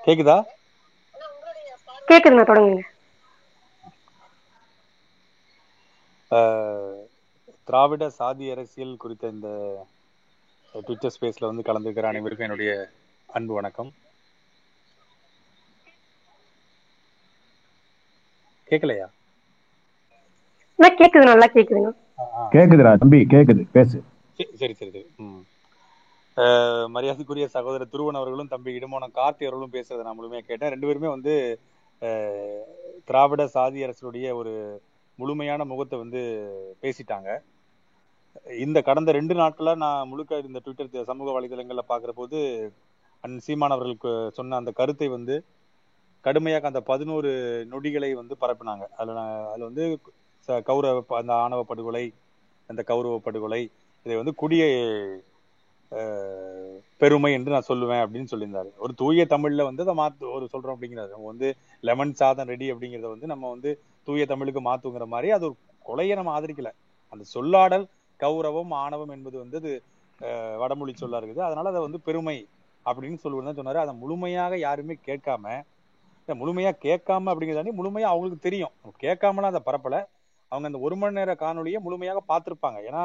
கேக்குதா? கேக்குதுண்ணா தொடங்குங்க. திராவிட சாதி அரசியல் குறித்த இந்த ட்விட்டர் ஸ்பேஸ்ல வந்து கலந்துக்கிற அனைவருக்கும் என்னுடைய அன்பு வணக்கம். கேட்கலையா அண்ணா கேக்குது நல்லா கேக்குதுண்ணா கேக்குதுடா தம்பி கேக்குது பேசு. சரி சரி சரி. ம். மரியாதைக்குரிய சகோதரர் துருவன் அவர்களும் தம்பி இடுமோனம் கார்த்தி அவர்களும் பேசுறதை நான் முழுமையா கேட்டேன். ரெண்டு பேருமே வந்து திராவிட சாதி அரசுடைய ஒரு முழுமையான முகத்தை வந்து பேசிட்டாங்க. இந்த கடந்த ரெண்டு நாட்களாக நான் முழுக்க இந்த ட்விட்டர் சமூக வலைதளங்களில் பார்க்குற போது அன் சீமான் அவர்களுக்கு சொன்ன அந்த கருத்தை வந்து கடுமையாக அந்த பதினோரு நொடிகளை வந்து பரப்பினாங்க. அதில் நான் வந்து ச- கௌரவ ப- அந்த ஆணவ படுகொலை அந்த கௌரவ படுகொலை இதை வந்து குடியை பெருமை என்று நான் சொல்லுவேன் அப்படின்னு சொல்லியிருந்தாரு. ஒரு தூய தமிழ்ல வந்து அதை மாத்து ஒரு சொல்றோம் அப்படிங்கிறது நம்ம வந்து லெமன் சாதம் ரெடி அப்படிங்கறத வந்து நம்ம வந்து தூய தமிழுக்கு மாத்துங்கிற மாதிரி அது ஒரு கொலையை நம்ம ஆதரிக்கல. அந்த சொல்லாடல் கௌரவம் ஆணவம் என்பது வந்து அது வடமொழி சொல்லா இருக்குது. அதனால அதை வந்து பெருமை அப்படின்னு சொல்லுவது சொன்னாரு. அதை முழுமையாக யாருமே கேட்காம முழுமையா கேட்காம அப்படிங்கிறதாண்டி முழுமையா அவங்களுக்கு தெரியும். கேட்காமலாம் அதை பரப்பல. அவங்க அந்த ஒரு மணி நேர காணொலியை முழுமையாக பார்த்துருப்பாங்க. ஏன்னா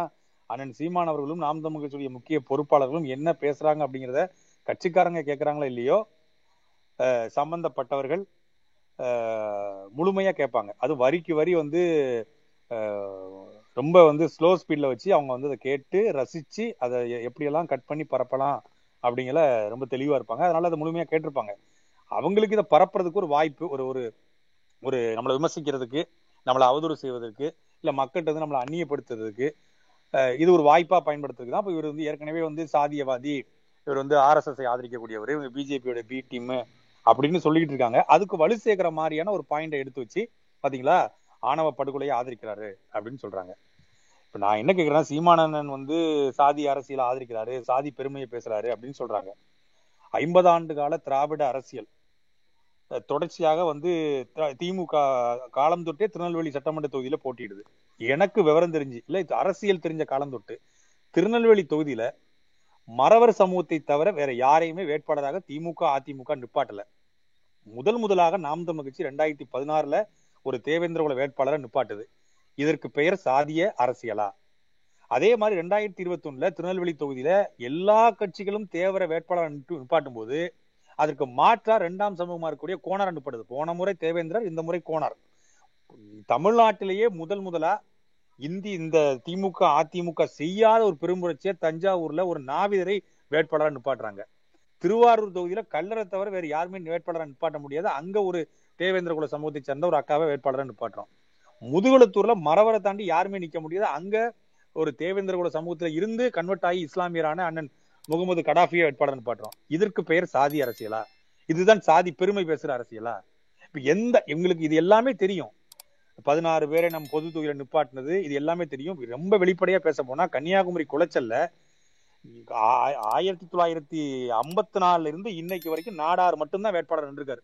அண்ணன் சீமான் அவர்களும் நாம் தமிழ் கட்சியுடைய முக்கிய பொறுப்பாளர்களும் என்ன பேசுறாங்க அப்படிங்கிறத கட்சிக்காரங்க கேட்கறாங்களோ இல்லையோ? சம்பந்தப்பட்டவர்கள் முழுமையா கேட்பாங்க. அது வரிக்கு வரி வந்து ரொம்ப வந்து ஸ்லோ ஸ்பீட்ல வச்சு அவங்க வந்து அதை கேட்டு ரசிச்சு அதை எப்படியெல்லாம் கட் பண்ணி பரப்பலாம் அப்படிங்கிற ரொம்ப தெளிவா இருப்பாங்க. அதனால அதை முழுமையா கேட்டிருப்பாங்க. அவங்களுக்கு இதை பரப்புறதுக்கு ஒரு வாய்ப்பு ஒரு ஒரு ஒரு நம்மளை விமர்சிக்கிறதுக்கு நம்மளை அவதூறு செய்வதற்கு இல்ல மக்கள்கிட்ட வந்து நம்மளை அந்நியப்படுத்துறதுக்கு இது ஒரு வாய்ப்பா பயன்படுத்துறதுக்கு தான். இப்போ இவர் வந்து ஏற்கனவே வந்து சாதியவாதி இவர் வந்து ஆர்எஸ்எஸ் ஆதரிக்கக்கூடியவர் இவங்க பிஜேபியோட பி டீம் அப்படின்னு சொல்லிட்டு இருக்காங்க. அதுக்கு வலு சேர்க்கிற மாதிரியான ஒரு பாயிண்டை எடுத்து வச்சு பாத்தீங்களா ஆணவ படுகொலையை ஆதரிக்கிறாரு அப்படின்னு சொல்றாங்க. இப்ப நான் என்ன கேக்குறேன்னா சீமானந்தன் வந்து சாதி அரசியல் ஆதரிக்கிறாரு சாதி பெருமையை பேசுறாரு அப்படின்னு சொல்றாங்க. ஐம்பது ஆண்டு கால திராவிட அரசியல். தொடர்ச்சியாக வந்து திமுக காலம் தொட்டே திருநெல்வேலி சட்டமன்ற தொகுதியில போட்டியிடுது. எனக்கு விவரம் தெரிஞ்சு இல்ல இது அரசியல் தெரிஞ்ச காலம் தொட்டு திருநெல்வேலி தொகுதியில மறவர் சமூகத்தை தவிர வேற யாரையுமே வேட்பாளராக திமுக அதிமுக நிப்பாட்டல. முதல் முதலாக நாம் தமிழ் கட்சி ரெண்டாயிரத்தி பதினாறுல ஒரு தேவேந்திர குல வேட்பாளரை நிப்பாட்டுது. இதற்கு பெயர் சாதிய அரசியலா. அதே மாதிரி ரெண்டாயிரத்தி இருபத்தி ஒண்ணுல திருநெல்வேலி தொகுதியில எல்லா கட்சிகளும் தேவர வேட்பாளர் நிப்பாட்டும் போது அதற்கு மாற்றா இரண்டாம் சமூகமா இருக்கக்கூடிய கோணார் அனுப்படுது போன முறை தேவேந்திரர் இந்த முறை கோணார் தமிழ்நாட்டிலேயே முதல் முதலா இந்தி இந்த திமுக அதிமுக செய்யாத ஒரு பெரும்புரட்சியை தஞ்சாவூர்ல ஒரு நாவிதரை வேட்பாளரா நிப்பாட்டுறாங்க. திருவாரூர் தொகுதியில கல்லறை தவிர வேற யாருமே வேட்பாளரா நிப்பாட்ட முடியாது. அங்க ஒரு தேவேந்திர குல சமூகத்தை சேர்ந்த ஒரு அக்காவை வேட்பாளரா நிப்பாட்டுறோம். முதுகுளத்தூர்ல மரவரை தாண்டி யாருமே நிக்க முடியாது. அங்க ஒரு தேவேந்திர குல சமூகத்துல இருந்து கன்வெர்ட் ஆகி இஸ்லாமியரான அண்ணன் முகமது கடாஃபியை வேட்பாளர் நிப்பாட்டுறோம். இதற்கு பெயர் சாதி அரசியலா? இதுதான் சாதி பெருமை பேசுற அரசியலா? இப்ப எந்த எங்களுக்கு இது எல்லாமே தெரியும். பதினாறு பேரை நம்ம பொது தொகுதியில நிப்பாட்டினது இது எல்லாமே தெரியும். ரொம்ப வெளிப்படையா பேச போனா கன்னியாகுமரி குளச்சல்ல. ஆ- ஆயிரத்தி தொள்ளாயிரத்தி ஐம்பத்தி நாலுல இருந்து இன்னைக்கு வரைக்கும் நாடார் மட்டும்தான் வேட்பாளர் நின்றுருக்காரு.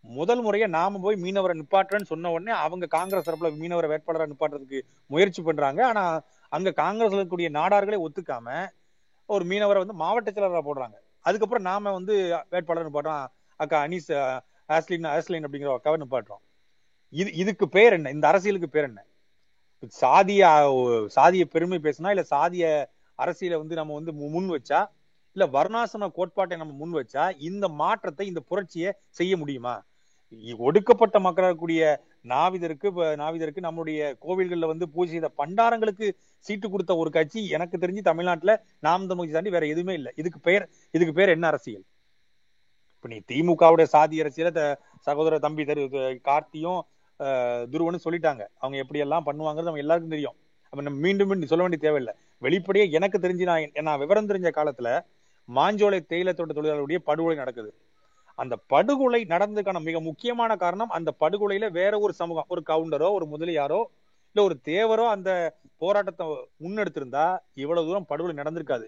முதல் முறையா நாம போய் மீனவரை நிப்பாட்டுறேன்னு சொன்ன உடனே அவங்க காங்கிரஸ் தரப்புல மீனவரை வேட்பாளரை நிப்பாட்டுறதுக்கு முயற்சி பண்றாங்க. ஆனா அங்க காங்கிரஸ்ல இருக்கக்கூடிய நாடார்களே ஒத்துக்காம ஒரு மீனவரை வந்து மாவட்ட செயலராக போடுறாங்க. அதுக்கப்புறம் நாம வந்து வேட்பாளர் நிப்பாட்டுறோம். அக்கா அனீஸ் அஹ், ஆஸ்லின் ஆஸ்லின் அப்படிங்கிற ஒரு அக்காவை நிப்பாட்டுறோம். இது இதுக்கு பேர் என்ன? இந்த அரசியலுக்கு பேர் என்ன? சாதிய சாதிய பெருமை பேசினா இல்ல சாதிய அரசியலை வந்து நம்ம வந்து மு- முன் வச்சா இல்ல வர்ணாசன கோட்பாட்டை நம்ம முன் வச்சா இந்த மாற்றத்தை இந்த புரட்சியை செய்ய முடியுமா? ஒடுக்கப்பட்ட மக்களாக இருக்கக்கூடிய நாவிதருக்கு நாவிதருக்கு நம்முடைய கோவில்கள்ல வந்து பூஜை செய்த பண்டாரங்களுக்கு சீட்டு கொடுத்த ஒரு கட்சி எனக்கு தெரிஞ்சு தமிழ்நாட்டுல நாம் தமிழ்ச்சி தாண்டி வேற எதுவுமே இல்லை. இதுக்கு பெயர் இதுக்கு பேர் என்ன அரசியல்? இப்ப நீ திமுகவுடைய சாதி அரசியல சகோதர தம்பி தரு கார்த்தியும் அஹ், சொல்லிட்டாங்க. அவங்க எப்படி எல்லாம் பண்ணுவாங்கிறது நம்ம எல்லாருக்கும் தெரியும். அப்ப நம்ம மீண்டும் மீண்டும் சொல்ல வேண்டிய தேவையில்லை. வெளிப்படையே எனக்கு தெரிஞ்சு நான் நான் விவரம் தெரிஞ்ச காலத்துல மாஞ்சோலை தேயிலை தோட்ட தொழிலாளருடைய படுகொலை நடக்குது. அந்த படுகொலை நடந்ததுக்கான மிக முக்கியமான காரணம் அந்த படுகொலையில வேற ஒரு சமூகம் ஒரு கவுண்டரோ ஒரு முதலியாரோ இல்ல ஒரு தேவரோ அந்த போராட்டத்தை முன்னெடுத்திருந்தா இவ்வளவு தூரம் படுகொலை நடந்திருக்காது.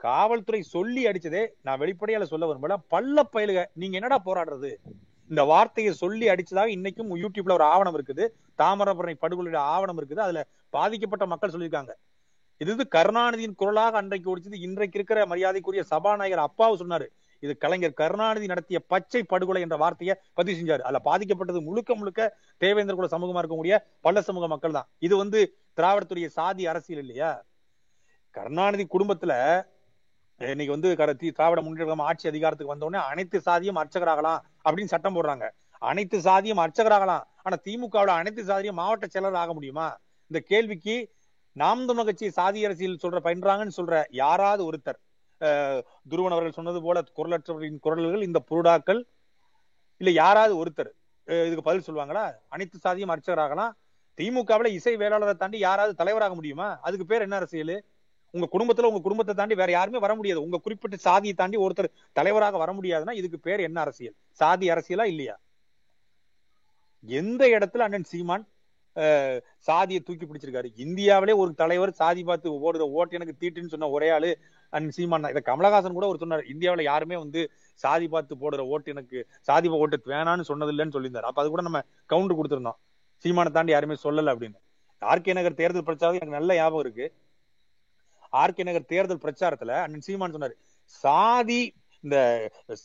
காவல்துறை சொல்லி அடிச்சதே நான் வெளிப்படையால சொல்ல விரும்பல. பள்ள பயலுக நீங்க என்னடா போராடுறது? இந்த வார்த்தையை சொல்லி அடிச்சதாக இன்னைக்கும் யூடியூப்ல ஒரு ஆவணம் இருக்குது. தாமிரபரணி படுகொலையோட ஆவணம் இருக்குது. அதுல பாதிக்கப்பட்ட மக்கள் சொல்லியிருக்காங்க. இது இது கருணாநிதியின் குரலாக அன்றைக்கு ஒடிச்சது இன்றைக்கு இருக்கிற மரியாதைக்குரிய சபாநாயகர் அப்பாவு சொன்னாரு. இது கலைஞர் கருணாநிதி நடத்திய பச்சை படுகொலை என்ற வார்த்தையை பதிவு செஞ்சாரு. அதுல பாதிக்கப்பட்டது முழுக்க முழுக்க தேவேந்திர குல சமூகமா இருக்கக்கூடிய பல்ல சமூக மக்கள் தான். இது வந்து திராவிடத்துடைய சாதி அரசியல் இல்லையா? கருணாநிதி குடும்பத்துல இன்னைக்கு வந்து கரத்தி திராவிட முன்னேற்றம் ஆட்சி அதிகாரத்துக்கு வந்த உடனே அனைத்து சாதியும் அர்ச்சகராகலாம் அப்படின்னு சட்டம் போடுறாங்க. அனைத்து சாதியும் அர்ச்சகராகலாம். ஆனா திமுகவோட அனைத்து சாதியும் மாவட்ட செயலர் ஆக முடியுமா? இந்த கேள்விக்கு நாம் தமிழ் கட்சி சாதி அரசியல் சொல்ற பயின்றாங்கன்னு சொல்ற யாராவது ஒருத்தர் துருவன் அவர்கள் சொன்னது போல குரலற்றவர்களின் குரல்கள் இந்த புருடாக்கள் இல்ல யாராவது ஒருத்தர் இதுக்கு பதில் சொல்லுவாங்களா? அனைத்து சாதியும் அர்ச்சகராகலாம். திமுகவில் இசை வேளாளரை தாண்டி யாராவது தலைவராக முடியுமா? அதுக்கு பேர் என்ன அரசியல்? உங்க குடும்பத்துல உங்க குடும்பத்தை தாண்டி வேற யாருமே வர முடியாது. உங்க குறிப்பிட்ட சாதியை தாண்டி ஒருத்தர் தலைவராக வர முடியாதுன்னா இதுக்கு பேர் என்ன அரசியல்? சாதி அரசியலா இல்லையா? எந்த இடத்துல அண்ணன் சீமான் சாதியை தூக்கி பிடிச்சிருக்காரு? இந்தியாவிலே ஒரு தலைவர் சாதி பார்த்து ஓடுற ஓட்டு எனக்கு தீட்டுன்னு சொன்ன ஒரே ஆளு அண்ணன் சீமான் இதை கமலஹாசன் கூட ஒரு சொன்னார். இந்தியாவுல யாருமே வந்து சாதி பார்த்து போடுற ஓட்டு எனக்கு சாதி ஓட்டு வேணான்னு சொன்னது இல்லைன்னு சொல்லியிருந்தார். அப்ப அது கூட நம்ம கவுண்ட் கொடுத்துருந்தோம். சீமானை தாண்டி யாருமே சொல்லல அப்படின்னு. ஆர்கே நகர் தேர்தல் பிரச்சாரம் எனக்கு நல்ல ஞாபகம் இருக்கு. ஆர்கே நகர் தேர்தல் பிரச்சாரத்துல அண்ணன் சீமான் சொன்னாரு சாதி இந்த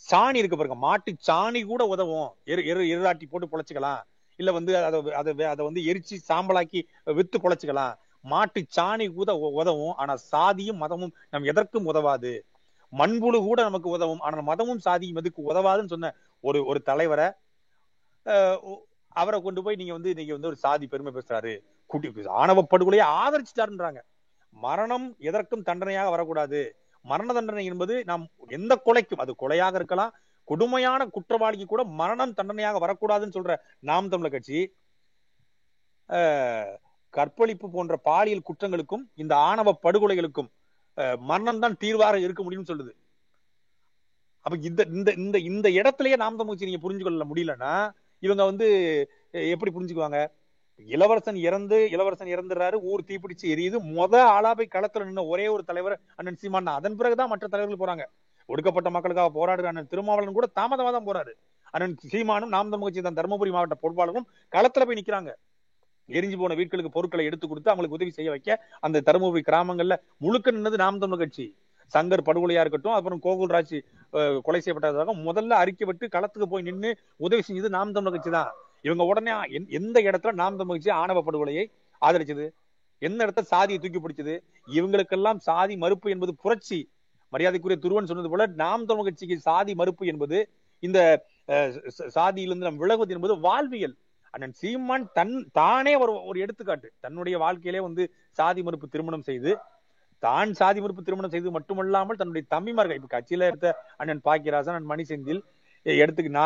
சாணி இருக்கு பாருங்க மாட்டு சாணி கூட உதவும். எரு எரு எருதாட்டி போட்டு பொழைச்சிக்கலாம். இல்ல வந்து அதை அதை அதை வந்து எரிச்சு சாம்பலாக்கி வித்து பொழைச்சிக்கலாம். மாட்டு சாணி கூட உதவும் ஆனா சாதியும் மதமும் நம் எதற்கும் உதவாது. மண்புழு கூட நமக்கு உதவும் ஆனால் மதமும் சாதியும் எதுக்கு உதவாதுன்னு சொன்ன ஒரு ஒரு தலைவரை அவரை கொண்டு போய் நீங்க வந்து நீங்க வந்து ஒரு சாதி பெருமை பேசுறாரு. குட்டி ஆணவ படுகொலையை ஆதரிச்சுட்டாருன்றாங்க. மரணம் எதற்கும் தண்டனையாக வரக்கூடாது. மரண தண்டனை என்பது நாம் எந்த கொலைக்கும் அது கொலையாக இருக்கலாம் கொடுமையான குற்றவாளிக்கு கூட மரணம் தண்டனையாக வரக்கூடாதுன்னு சொல்ற நாம் தமிழர் கட்சி அஹ், கற்பழிப்பு போன்ற பாலியல் குற்றங்களுக்கும் இந்த ஆணவ படுகொலைகளுக்கும் மரணம் தான் தீர்வாக இருக்க முடியும்னு சொல்லுது. அப்ப இந்த இந்த இந்த இந்த இடத்துலயே நாம் தமிழ்ச்சி நீங்க புரிஞ்சு கொள்ள முடியலன்னா இவங்க வந்து எப்படி புரிஞ்சுக்குவாங்க? இளவரசன் இறந்து இளவரசன் இறந்துறாரு ஊர் தீப்பிடிச்சு எரியுது. முத ஆளா போய் களத்துல நின்ன ஒரே ஒரு தலைவர் அண்ணன் சீமான் அதன் பிறகுதான் மற்ற தலைவர்கள் போறாங்க. ஒடுக்கப்பட்ட மக்களுக்காக போராடுற அண்ணன் திருமாவளவன் கூட தாமதமா தான் போறாரு. அண்ணன் சீமானும் நாம் தமிழ் தான் தருமபுரி மாவட்ட பொறுப்பாளரும் களத்துல போய் நிக்கிறாங்க. எரிஞ்சு போன வீட்களுக்கு பொருட்களை எடுத்து கொடுத்து அவங்களுக்கு உதவி செய்ய வைக்க அந்த தருமபுரி கிராமங்கள்ல முழுக்க நின்னது நாம் தமிழ் கட்சி. சங்கர் படுகொலையா இருக்கட்டும் அப்புறம் கோகுல்ராஜ் அஹ், கொலை செய்யப்பட்டதாக முதல்ல அறிக்கை விட்டு களத்துக்கு போய் நின்னு உதவி செஞ்சது நாம் தமிழர் கட்சி தான் இவங்க உடனே எந்- எந்த இடத்துல நாம் தமிழ்ச்சி ஆணவ படுகொலையை ஆதரிச்சது? எந்த இடத்துல சாதியை தூக்கி பிடிச்சது? இவங்களுக்கெல்லாம் சாதி மறுப்பு என்பது புரட்சி. மரியாதைக்குரிய துருவன் சொன்னது போல நாம் தமிழ் கட்சிக்கு சாதி மறுப்பு என்பது இந்த சாதியிலிருந்து நாம் விலகுவது என்பது வாழ்வியல். அண்ணன் சீமான் தன் தானே ஒரு ஒரு எடுத்துக்காட்டு. தன்னுடைய வாழ்க்கையிலே வந்து சாதி மறுப்பு திருமணம் செய்து தான் சாதி மறுப்பு திருமணம் செய்து மட்டுமல்லாமல் தன்னுடைய தம்பிமார்கள் இப்ப கட்சியில எடுத்த அண்ணன் பாக்கியராசன் அண்ணன் மணி செந்தில் எடுத்துக்கினா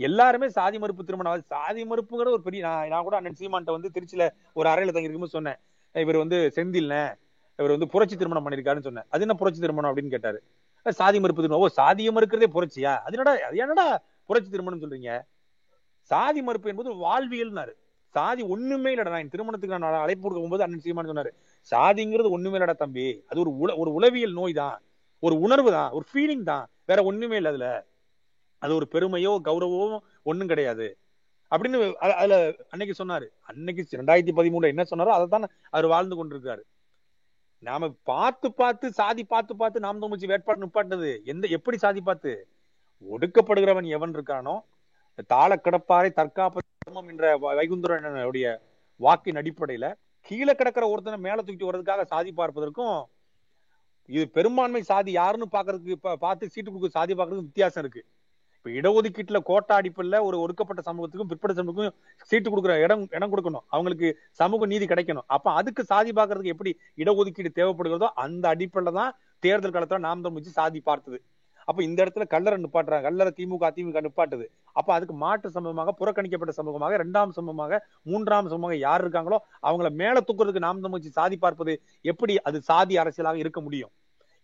எல்லாருமே சாதி மறுப்பு திருமணம். சாதி மறுப்புங்கிற ஒரு பெரிய நான் நான் கூட அண்ணன் சீமான்ட்ட வந்து திருச்சியில ஒரு அறையில தங்கி இருக்கும்போது சொன்னேன். இவர் வந்து செந்தில்னே இவர் வந்து புரட்சி திருமணம் பண்ணிருக்காருன்னு சொன்னேன். அது என்ன புரட்சி திருமணம் அப்படின்னு கேட்டாரு. சாதி மறுப்பு திருமணம். ஓ சாதிய மறுக்கிறதே புரட்சியா? அது என்னடா அது என்னடா புரட்சி திருமணம் சொல்றீங்க? சாதி மறுப்பு என்பது வாழ்வியல்னாரு. சாதி ஒண்ணுமே இல்லடா. நான் திருமணத்துக்கு நான் அழைப்பு கொடுக்கும் போகும்போது அண்ணன் சீமான் சொன்னாரு சாதிங்கிறது ஒண்ணுமே இல்லடா தம்பி. அது ஒரு உல ஒரு உளவியல் நோய் தான். ஒரு உணர்வு தான். ஒரு ஃபீலிங் தான். வேற ஒண்ணுமே இல்லை அதுல. அது ஒரு பெருமையோ கௌரவமோ ஒன்றும் கிடையாது. அப்படின்னு அதுல அன்னைக்கு சொன்னாரு. அன்னைக்கு ரெண்டாயிரத்தி பதிமூணுல என்ன சொன்னாரோ அதை தான் அவர் வாழ்ந்து கொண்டிருக்காரு. நாம பார்த்து பார்த்து சாதி பார்த்து பார்த்து நாம் தமிழ்ச்சி வேட்பாடு நிப்பாட்டினது. எந்த எப்படி சாதி பார்த்து? ஒடுக்கப்படுகிறவன் எவன் இருக்கானோ தாள கிடப்பாறை தற்காப்பு தர்மம் என்ற வ- வைகுந்தரனுடைய வாக்கின் அடிப்படையில கீழே கிடக்கிற ஒருத்தனை மேல தூக்கிட்டு வர்றதுக்காக சாதி பார்ப்பதற்கும் இது பெரும்பான்மை சாதி யாருன்னு பாக்குறதுக்கு பார்த்து சீட்டு கொடுக்க சாதி பார்க்கறதுக்கு வித்தியாசம் இருக்கு. இப்ப இடஒதுக்கீட்டுல கோட்டா அடிப்படையில ஒரு ஒடுக்கப்பட்ட சமூகத்துக்கும் பிற்பட்ட சமூகத்துக்கும் சீட்டு கொடுக்குற இடம் இடம் கொடுக்கணும். அவங்களுக்கு சமூக நீதி கிடைக்கணும். அப்ப அதுக்கு சாதி பார்க்கறதுக்கு எப்படி இடஒதுக்கீடு தேவைப்படுகிறதோ அந்த அடிப்படையில தான் தேர்தல் காலத்துல நாம் தமிழ் சாதி பார்த்தது. அப்ப இந்த இடத்துல கல்லறை நிப்பாட்டுறாங்க. கல்லறை திமுக அதிமுக நிப்பாட்டுது. அப்ப அதுக்கு மாற்று சமூகமாக புறக்கணிக்கப்பட்ட சமூகமாக இரண்டாம் சமூகமாக மூன்றாம் சமூகமாக யார் இருக்காங்களோ அவங்கள மேல தூக்குறதுக்கு நாம் தமிழ்ச்சி சாதி பார்ப்பது எப்படி அது சாதி அரசியலாக இருக்க முடியும்?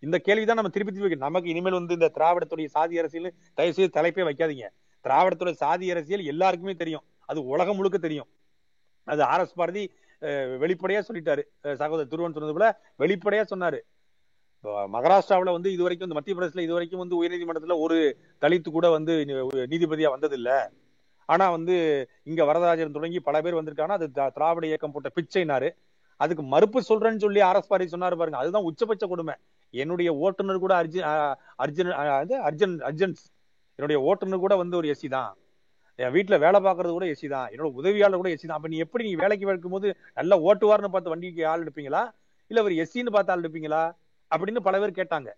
இந்த கேள்விதான் நம்ம திருப்பி திருப்பி நமக்கு இனிமேல் வந்து இந்த திராவிடத்துடைய சாதி அரசியல் தயவு செய்து தலைப்பே வைக்காதீங்க. திராவிடத்துடைய சாதி அரசியல் எல்லாருக்குமே தெரியும். அது உலகம் முழுக்க தெரியும். அது ஆர் எஸ் பாரதி வெளிப்படையா சொல்லிட்டாரு. சகோதரர் துருவன் சொன்னது போல வெளிப்படையா சொன்னாரு. மகாராஷ்டிராவில் வந்து இது வரைக்கும் இந்த மத்திய பிரதேசல இது வரைக்கும் வந்து உயர்நீதிமன்றத்தில் ஒரு தலித்து கூட வந்து ஒரு நீதிபதியா வந்ததில்லை. ஆனா வந்து இங்க வரதராஜன் தொடங்கி பல பேர் வந்திருக்காங்கன்னா அது திராவிட இயக்கம் போட்ட பிச்சைனாரு அதுக்கு மறுப்பு சொல்றேன்னு சொல்லி ஆர்எஸ் பாரி சொன்னாரு பாருங்க. அதுதான் உச்சபட்ச கொடுமை. என்னுடைய ஓட்டுநர் கூட அர்ஜுன் அர்ஜுன் அது அர்ஜுன் அர்ஜுன்ஸ் என்னுடைய ஓட்டுநர் கூட வந்து ஒரு எஸ்சி தான். என் வீட்டுல வேலை பார்க்கறது கூட எஸ்சி தான். என்னோட உதவியாளர் கூட எஸ்சி தான். அப்ப நீ எப்படி நீ வேலைக்கு வைக்கும் போது நல்லா ஓட்டுவார்னு பார்த்து வண்டிக்கு ஆள் எடுப்பீங்களா? இல்ல ஒரு எஸ்சின்னு பார்த்து ஆள் எடுப்பீங்களா? அப்படின்னு பல பேர் கேட்டாங்க.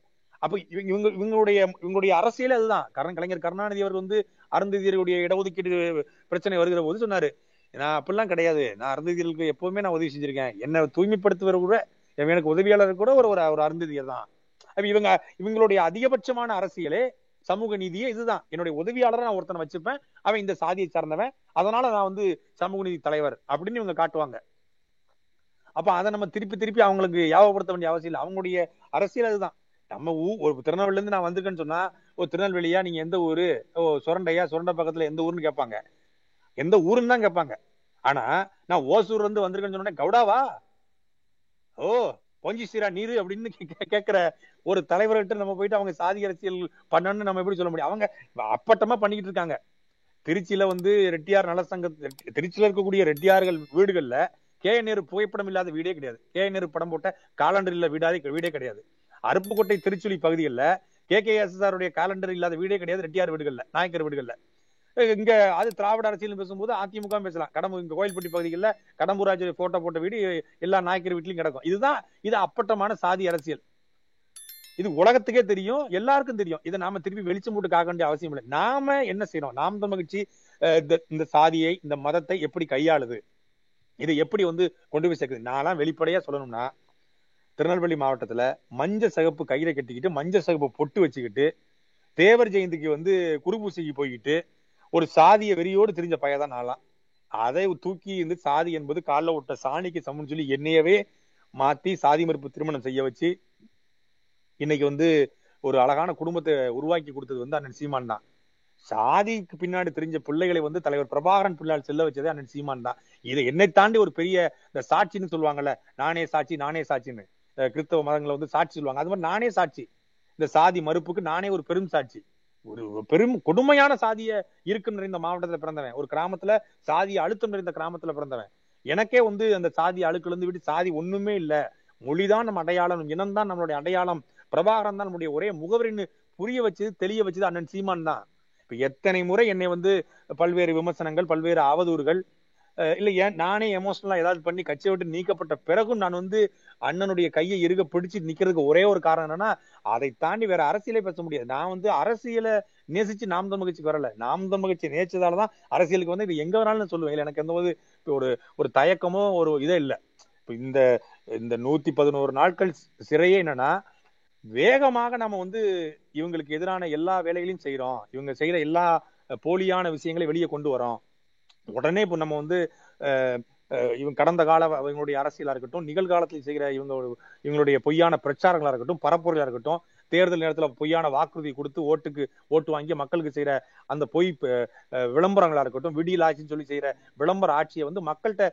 அப்ப இவங்க இவங்க இவங்களுடைய இவங்களுடைய அரசியலே அதுதான். கரண் கலைஞர் கருணாநிதி அவர் வந்து அருந்ததியருடைய இடஒதுக்கீடு பிரச்சனை வருகிற போது சொன்னாரு நான் அப்படிலாம் கிடையாது. நான் அருந்ததியர்களுக்கு எப்பவுமே நான் உதவி செஞ்சிருக்கேன். என்னை தூய்மைப்படுத்துவர் கூட எனக்கு உதவியாளர் கூட ஒரு ஒரு அருந்ததியர் தான். இவங்க இவங்களுடைய அதிகபட்சமான அரசியலே சமூக நீதியே இதுதான். என்னுடைய உதவியாளரை நான் ஒருத்தனை வச்சுப்பேன். அவன் இந்த சாதியை சார்ந்தவன். அதனால நான் வந்து சமூக நீதி தலைவர் அப்படின்னு இவங்க காட்டுவாங்க. அப்ப அதை நம்ம திருப்பி திருப்பி அவங்களுக்கு யாவப்படுத்த வேண்டிய அவசியம் இல்லை. அவங்களுடைய அரசியல் அதுதான். நம்ம ஊ ஒரு திருநெல்வேலில இருந்து நான் வந்திருக்கேன்னு சொன்னா ஓ திருநெல்வேலியா? நீங்க எந்த ஊரு? ஓ சுரண்டையா? சுரண்டை பக்கத்துல எந்த ஊருன்னு கேட்பாங்க. எந்த ஊருன்னு தான் கேட்பாங்க. ஆனா நான் ஓசூர்ல இருந்து வந்திருக்கேன்னு சொன்னேன் கவுடாவா ஓ பொஞ்சிசிரா நீரு அப்படின்னு கேட்கிற ஒரு தலைவர்கிட்ட நம்ம போயிட்டு அவங்க சாதி அரசியல் பண்ணணும்னு நம்ம எப்படி சொல்ல முடியும்? அவங்க அப்பட்டமா பண்ணிக்கிட்டு இருக்காங்க. திருச்சியில வந்து ரெட்டியார் நலசங்க திருச்சியில இருக்கக்கூடிய ரெட்டியார்கள் வீடுகள்ல கே. நேரு புகைப்படம் இல்லாத வீடே கிடையாது. கே. நேரு படம் போட்ட காலண்டர் இல்ல வீடாதே வீடே கிடையாது. அருப்புக்கோட்டை திருச்சுழி பகுதிகளில் கே. கே. எஸ். எஸ். ஆருடைய காலண்டர் இல்லாத வீடே கிடையாது ரெட்டியார் வீடுகள்ல நாயக்கர் வீடுகள்ல. இங்க அது திராவிட அரசியல் பேசும்போது அதிமுக பேசலாம். கடம்பூர் இங்க கோயில்பட்டி பகுதிகளில் கடம்பூராஜர் போட்டோ போட்ட வீடு எல்லா நாயக்கர் வீட்லயும் கிடக்கும். இதுதான் இது அப்பட்டமான சாதி அரசியல். இது உலகத்துக்கே தெரியும் எல்லாருக்கும் தெரியும். இதை நாம திருப்பி வெளிச்சம் போட்டு காக்க வேண்டிய அவசியம் இல்லை. நாம என்ன செய்யறோம் நாம் தமிழ் மகிழ்ச்சி இந்த சாதியை இந்த மதத்தை எப்படி கையாளுது? இதை எப்படி வந்து கொண்டு போய் சேர்க்குது? நான்லாம் வெளிப்படையா சொல்லணும்னா திருநெல்வேலி மாவட்டத்துல மஞ்ச சகப்பு கயிறை கட்டிக்கிட்டு மஞ்ச சகப்பு பொட்டு வச்சுக்கிட்டு தேவர் ஜெயந்திக்கு வந்து குருபூசைக்கு போய்கிட்டு ஒரு சாதிய வெறியோடு தெரிஞ்ச பையதான் நான்லாம். அதை தூக்கி இருந்து சாதி என்பது காலில் விட்ட சாணிக்கு சமம்னு சொல்லி என்னையவே மாத்தி சாதி மறுப்பு திருமணம் செய்ய வச்சு இன்னைக்கு வந்து ஒரு அழகான குடும்பத்தை உருவாக்கி கொடுத்தது வந்து அண்ணன் சீமான் தான். சாதிக்கு பின்னாடி தெரிஞ்ச பிள்ளைகளை வந்து தலைவர் பிரபாகரன் பிள்ளால் செல்ல வச்சதே அண்ணன் சீமான் தான். இதை என்னை தாண்டி ஒரு பெரிய இந்த சாட்சின்னு சொல்லுவாங்கல்ல நானே சாட்சி நானே சாட்சின்னு. கிறிஸ்தவ மதங்களை வந்து சாட்சி சொல்லுவாங்க. அது மாதிரி நானே சாட்சி. இந்த சாதி மறுப்புக்கு நானே ஒரு பெரும் சாட்சி. ஒரு பெரும் கொடுமையான சாதிய இருக்கு நிறைந்த மாவட்டத்துல பிறந்தவன். ஒரு கிராமத்துல சாதி அழுத்தம் நிறைந்த கிராமத்துல பிறந்தவன். எனக்கே வந்து அந்த சாதி அழுக்கிலிருந்து விட்டு சாதி ஒண்ணுமே இல்ல. மொழிதான் நம்ம அடையாளம் இனம்தான் நம்மளுடைய அடையாளம். பிரபாகரன் தான் நம்முடைய ஒரே முகவரின்னு புரிய வச்சது தெளிய வச்சது அண்ணன் சீமான் தான். இப்ப எத்தனை முறை என்னை வந்து பல்வேறு விமர்சனங்கள் பல்வேறு அவதூறுகள் இல்ல ஏன் நானே எமோஷனலா ஏதாவது பண்ணி கட்சியை விட்டு நீக்கப்பட்ட பிறகும் நான் வந்து அண்ணனுடைய கையை இருக பிடிச்சு நிக்கிறதுக்கு ஒரே ஒரு காரணம் என்னன்னா அதை தாண்டி வேற அரசியலே பேச முடியாது. நான் வந்து அரசியலை நேசிச்சு நாம் தமிழ் கட்சிக்கு வரல. நாம் தமிழ் கட்சி அரசியலுக்கு வந்து இது எங்க வேணாலும் சொல்லுவேன். இல்லை எனக்கு எந்த போது ஒரு ஒரு தயக்கமோ ஒரு இதே இல்லை. இந்த இந்த நூத்தி பதினோரு நாட்கள் சிறையே என்னன்னா வேகமாக நம்ம வந்து இவங்களுக்கு எதிரான எல்லா வேலைகளையும் செய்யறோம் இவங்க செய்யற எல்லா போலியான விஷயங்களை வெளியே கொண்டு வரோம். உடனே இப்போ நம்ம வந்து இவங்க கடந்த கால இவங்களுடைய அரசியலா இருக்கட்டும் நிகழ்காலத்தில் செய்கிற இவங்க இவங்களுடைய பொய்யான பிரச்சாரங்களா இருக்கட்டும் பரப்புரையா இருக்கட்டும் தேர்தல் நேரத்தில் பொய்யான வாக்குறுதி கொடுத்து ஓட்டுக்கு ஓட்டு வாங்கி மக்களுக்கு செய்யற அந்த பொய் விளம்பரங்களா இருக்கட்டும் விடியல் ஆட்சின்னு சொல்லி செய்யற விளம்பர ஆட்சியை வந்து மக்கள்கிட்ட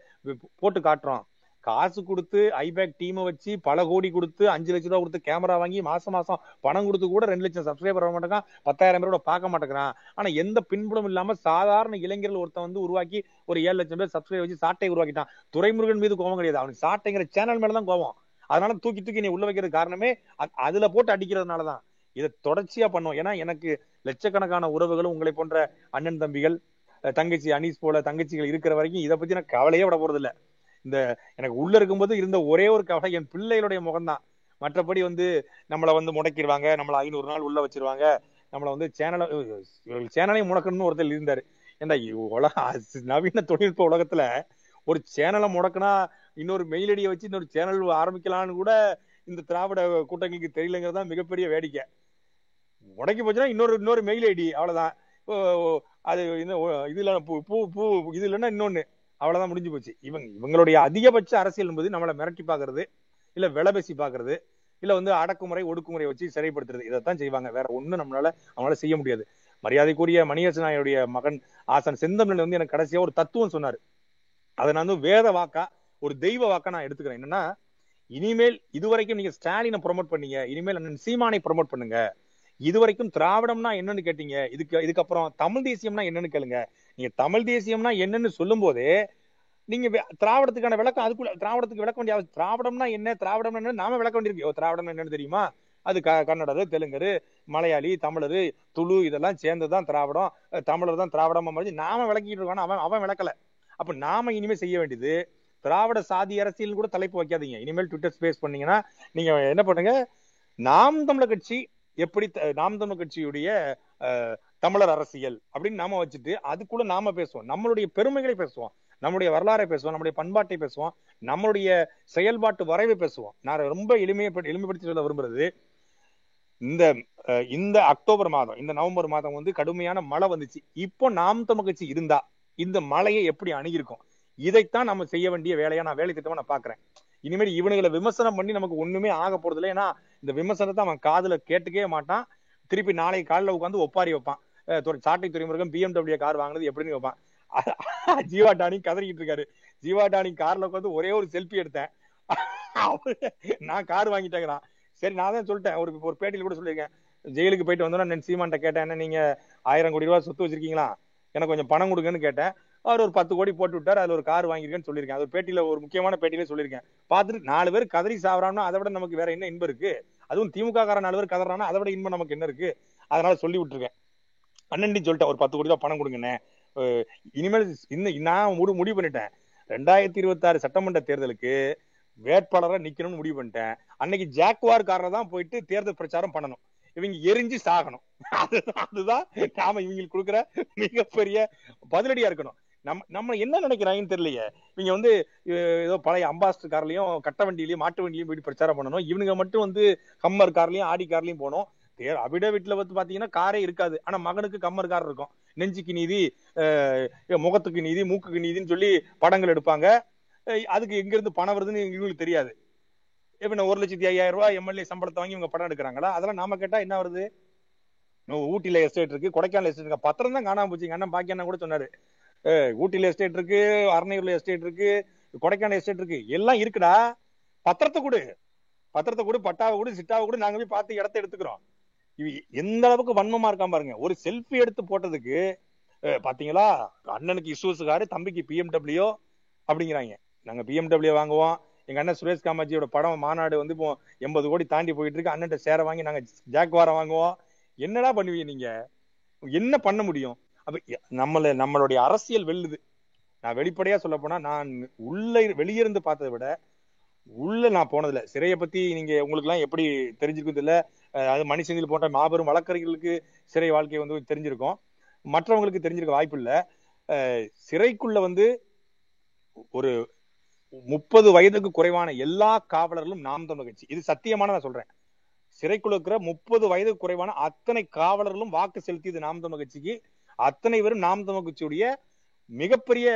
போட்டு காட்டுறோம். காசு கொடுத்து ஐபேக் டீமை வச்சு பல கோடி கொடுத்து அஞ்சு லட்சம் ரூபா கொடுத்து கேமரா வாங்கி மாசம் மாசம் பணம் கொடுத்து கூட ரெண்டு லட்சம் சப்ஸ்கிரைபர் வர மாட்டேங்கான் பத்தாயிரம் பேரோட பார்க்க மாட்டேங்கிறான். ஆனா எந்த பின்புலம் இல்லாம சாதாரண இளைஞர்கள் ஒருத்தன் வந்து உருவாக்கி ஒரு ஏழு லட்சம் பேர் சப்ஸ்கிரைப் வச்சு சாட்டை உருவாக்கிட்டான். துறைமுருகன் மீது கோபம் கிடையாது. அவனுக்கு சாட்டைங்கிற சேனல் மேலதான் கோபம். அதனால தூக்கி தூக்கி நீ உள்ள வைக்கிறது காரணமே அதுல போட்டு அடிக்கிறதுனாலதான் இதை தொடர்ச்சியா பண்ணுவோம் ஏன்னா எனக்கு லட்சக்கணக்கான உறவுகளும் உங்களை போன்ற அண்ணன் தம்பிகள் தங்கச்சி அனீஸ் போல தங்கச்சிகள் இருக்கிற வரைக்கும் இதை பத்தி நான் கவலையே விட போறது இல்லை இந்த எனக்கு உள்ள இருக்கும்போது இருந்த ஒரே ஒரு கவலை என் பிள்ளைகளுடைய முகம்தான். மற்றபடி வந்து நம்மளை வந்து முடக்கிடுவாங்க நம்மளை ஐநூறு நாள் உள்ள வச்சிருவாங்க. நம்மளை வந்து சேனலை சேனலையும் முடக்கணும்னு ஒருத்தர் இருந்தாரு. ஏன்னா உலக நவீன தொழில்நுட்ப உலகத்துல ஒரு சேனலை முடக்கினா இன்னொரு மெயிலடியை வச்சு இன்னொரு சேனல் ஆரம்பிக்கலாம்னு கூட இந்த திராவிட கூட்டங்களுக்கு தெரியலங்கிறது தான் மிகப்பெரிய வேடிக்கை. முடக்கி போச்சுன்னா இன்னொரு இன்னொரு மெயில் ஐடி அவ்வளவுதான். அது இதுல பூ பூ இது இல்லைன்னா இன்னொன்னு. அவ்வளவுதான் முடிஞ்சு போச்சு. இவங்க இவங்களுடைய அதிகபட்ச அரசியல் என்பது நம்மளை மிரட்டி பாக்குறது இல்ல விலை பேசி பாக்குறது இல்ல வந்து அடக்குமுறை ஒடுக்குமுறை வச்சு சிறைப்படுத்துறது. இதைத்தான் செய்வாங்க. வேற ஒண்ணும் நம்மளால அவங்களால செய்ய முடியாது. மரியாதைக்குரிய மணியரசனாயுடைய மகன் ஆசன் செந்தமிழ் வந்து எனக்கு கடைசியா ஒரு தத்துவம் சொன்னாரு. அதை நான் வந்து வேத வாக்கா ஒரு தெய்வ வாக்கா நான் எடுத்துக்கிறேன். என்னன்னா இனிமேல் இதுவரைக்கும் நீங்க ஸ்டாலினை ப்ரொமோட் பண்ணீங்க இனிமேல் அண்ணன் சீமானை ப்ரொமோட் பண்ணுங்க. இதுவரைக்கும் திராவிடம்னா என்னன்னு கேட்டீங்க. இதுக்கு இதுக்கப்புறம் தமிழ் தேசியம்னா என்னன்னு கேளுங்க. நீங்க தமிழ் தேசியம்னா என்னன்னு சொல்லும் போதே நீங்க திராவிடத்துக்கான விளக்கம் அதுக்குள்ள திராவிடத்துக்கு விளக்க வேண்டிய திராவிடம்னா என்ன திராவிடம் என்ன நாம விளக்க வேண்டியிருக்கோம் திராவிடம் என்னன்னு தெரியுமா? அது க கன்னடரு தெலுங்கரு மலையாளி தமிழரு துளு இதெல்லாம் சேர்ந்துதான் திராவிடம். தமிழர் தான் திராவிடமா மாதிரி நாம விளக்கிட்டு இருக்கோம் அவன் அவன் விளக்கல. அப்ப நாம இனிமே செய்ய வேண்டியது திராவிட சாதி அரசியல் கூட தலைப்பு வைக்காதீங்க. இனிமேல் ட்விட்டர் ஸ்பேஸ் பண்ணீங்கன்னா நீங்க என்ன பண்ணுங்க? நாம் தமிழர் கட்சி எப்படி த- நாம் தமிழர் கட்சியுடைய தமிழர் அரசியல் அப்படின்னு நாம வச்சுட்டு அதுக்குள்ள நாம பேசுவோம். நம்மளுடைய பெருமைகளை பேசுவோம். நம்முடைய வரலாறை பேசுவோம். நம்முடைய பண்பாட்டை பேசுவோம். நம்மளுடைய செயல்பாட்டு வரைவை பேசுவோம். நான் ரொம்ப எளிமையை எளிமைப்படுத்தி சொல்ல விரும்புறது இந்த இந்த அக்டோபர் மாதம் இந்த நவம்பர் மாதம் வந்து கடுமையான மழை வந்துச்சு. இப்போ நாம் தமக்கட்சி இருந்தா இந்த மழையை எப்படி அணுகிருக்கும் இதைத்தான் நம்ம செய்ய வேண்டிய வேலையா நான் வேலை திட்டமா நான் பாக்குறேன். இனிமேல் இவனுங்களை விமர்சனம் பண்ணி நமக்கு ஒண்ணுமே ஆக போறது இல்லை ஏன்னா இந்த விமர்சனத்தை அவன் காதுல கேட்டுக்கவே மாட்டான். திருப்பி நாளைக்கு காலைல உட்காந்து ஒப்பாரி வைப்பான். சாட்டை துறைமுருகன் பிஎம்டபிள்யூ கார் வாங்கினது எப்படின்னு வைப்பான் ஜீவா டானி கதறிக்கிட்டு இருக்காரு. ஜீவா டானி கார்ல உட்காந்து ஒரே ஒரு செல்ஃபி எடுத்தேன். நான் கார் வாங்கிட்டேங்கிறான் சரி நான் தான் சொல்லிட்டேன். ஒரு ஒரு பேட்டியில் கூட சொல்லியிருக்கேன். ஜெயிலுக்கு போயிட்டு வந்தோன்னா நான் சீமான்ட்ட கேட்டேன் என்ன நீங்க ஆயிரம் கோடி ரூபாய் சொத்து வச்சிருக்கீங்களா? எனக்கு கொஞ்சம் பணம் கொடுங்கன்னு கேட்டேன். அவர் ஒரு பத்து கோடி போட்டு விட்டார். அதுல ஒரு கார் வாங்கியிருக்கேன்னு சொல்லியிருக்கேன். அது பேட்டியில ஒரு முக்கியமான பேட்டியில சொல்லியிருக்கேன். பார்த்துட்டு நாலு பேர் கதறி சாவறான்னா அதை விட நமக்கு வேற என்ன இன்பம் இருக்கு? அதுவும் திமுக காரன் நாலு பேர் கதறானா அதை விட இன்பம் நமக்கு என்ன இருக்கு? அதனால சொல்லி விட்டுருக்கேன். பன்னெண்டு சொல்லிட்டேன். ஒரு பத்து கோடி ரூபாய் பணம் கொடுங்கண்ணே. இனிமேல் இன்னும் நான் முடி முடிவு பண்ணிட்டேன். ரெண்டாயிரத்தி இருபத்தாறு சட்டமன்ற தேர்தலுக்கு வேட்பாளராக நிக்கணும்னு முடிவு பண்ணிட்டேன். அன்னைக்கு ஜாக்வார் காரரை தான் போயிட்டு தேர்தல் பிரச்சாரம் பண்ணணும். இவங்க எரிஞ்சு சாகணும். அதுதான் அதுதான் நாம இவங்களுக்கு கொடுக்குற மிகப்பெரிய பதிலடியா இருக்கணும். நம்ம நம்ம என்ன நினைக்கிறாங்கன்னு தெரியலையே. இவங்க வந்து ஏதோ பழைய அம்பாஸ்டர் கார்லயும் கட்ட வண்டியிலயும் மாட்டு வண்டியிலயும் போயிட்டு பிரச்சாரம் பண்ணணும். இவனுங்க மட்டும் வந்து கம்மர் கார்லயும் ஆடி கார்லயும் போகணும். தேர் அபிடவிட்ல வந்து பாத்தீங்கன்னா காரே இருக்காது. ஆனா மகனுக்கு கம்மர் கார் இருக்கும் நெஞ்சுக்கு நீதி முகத்துக்கு நீதி மூக்குக்கு நீதின்னு சொல்லி படங்கள் எடுப்பாங்க. அதுக்கு எங்க இருந்து பணம் வருதுன்னு இவங்களுக்கு தெரியாது. இப்ப நான் ஒரு லட்சத்தி ஐயாயிரம் ரூபாய் எம்எல்ஏ சம்பளத்தை வாங்கி இவங்க படம் எடுக்கிறாங்களா? அதெல்லாம் நாம கேட்டா என்ன வருது? ஊட்டியில ஊட்டில எஸ்டேட் இருக்கு கொடைக்கானல் எஸ்டேட் இருக்கு. பத்திரம் தான் காணாம போச்சு. எங்க அண்ணன் பாக்கி அண்ணன் கூட சொன்னாரு. ஊட்டியில ஊட்டில எஸ்டேட் இருக்கு அரணையூர்ல எஸ்டேட் இருக்கு கொடைக்கானல் எஸ்டேட் இருக்கு. எல்லாம் இருக்குடா. பத்திரத்தை கொடு. பத்திரத்தை கொடு பட்டாவை கொடு சிட்டாவை கொடு நாங்க போய் பார்த்து இடத்த எடுத்துக்கிறோம். எந்த அளவுக்கு வன்மமா இருக்கான் பாருங்க. ஒரு செல்ஃபி எடுத்து போட்டதுக்கு பாத்தீங்களா? அண்ணனுக்கு இஷ்யூஸ் தம்பிக்கு பிஎம்டபிள்யூ அப்படிங்கிறாங்க. நாங்க பிஎம்டபிள்யூ வாங்குவோம். எங்க அண்ணன் சுரேஷ் காமாஜியோட படம் மாநாடு வந்து இப்போ எண்பது கோடி தாண்டி போயிட்டு இருக்கு. அண்ணன் சேர வாங்கி நாங்க வார வாங்குவோம். என்னடா பண்ணுவீங்க நீங்க? என்ன பண்ண முடியும்? அப்ப நம்மள நம்மளுடைய அரசியல் வெல்லுது. நான் வெளிப்படையா சொல்ல போனா நான் உள்ள வெளியிருந்து இருந்து பார்த்ததை விட உள்ள நான் போனதில்லை. சிறையை பத்தி நீங்க உங்களுக்கு எல்லாம் எப்படி தெரிஞ்சுக்கிறது தெரியல. அதாவது மணிசெந்தில் போன்ற மாபெரும் வழக்கறிஞர்களுக்கு சிறை வாழ்க்கை வந்து தெரிஞ்சிருக்கும். மற்றவங்களுக்கு தெரிஞ்சிருக்க வாய்ப்பு இல்ல. அஹ் சிறைக்குள்ள வந்து ஒரு முப்பது வயதுக்கு குறைவான எல்லா காவலர்களும் நாம் தமிழ் கட்சி. இது சத்தியமான நான் சொல்றேன். சிறைக்குள்ள இருக்கிற முப்பது வயதுக்கு குறைவான அத்தனை காவலர்களும் வாக்கு செலுத்தியது நாம் தமிழ் கட்சிக்கு. அத்தனை பேரும் நாம் தமிழ் கட்சியுடைய மிகப்பெரிய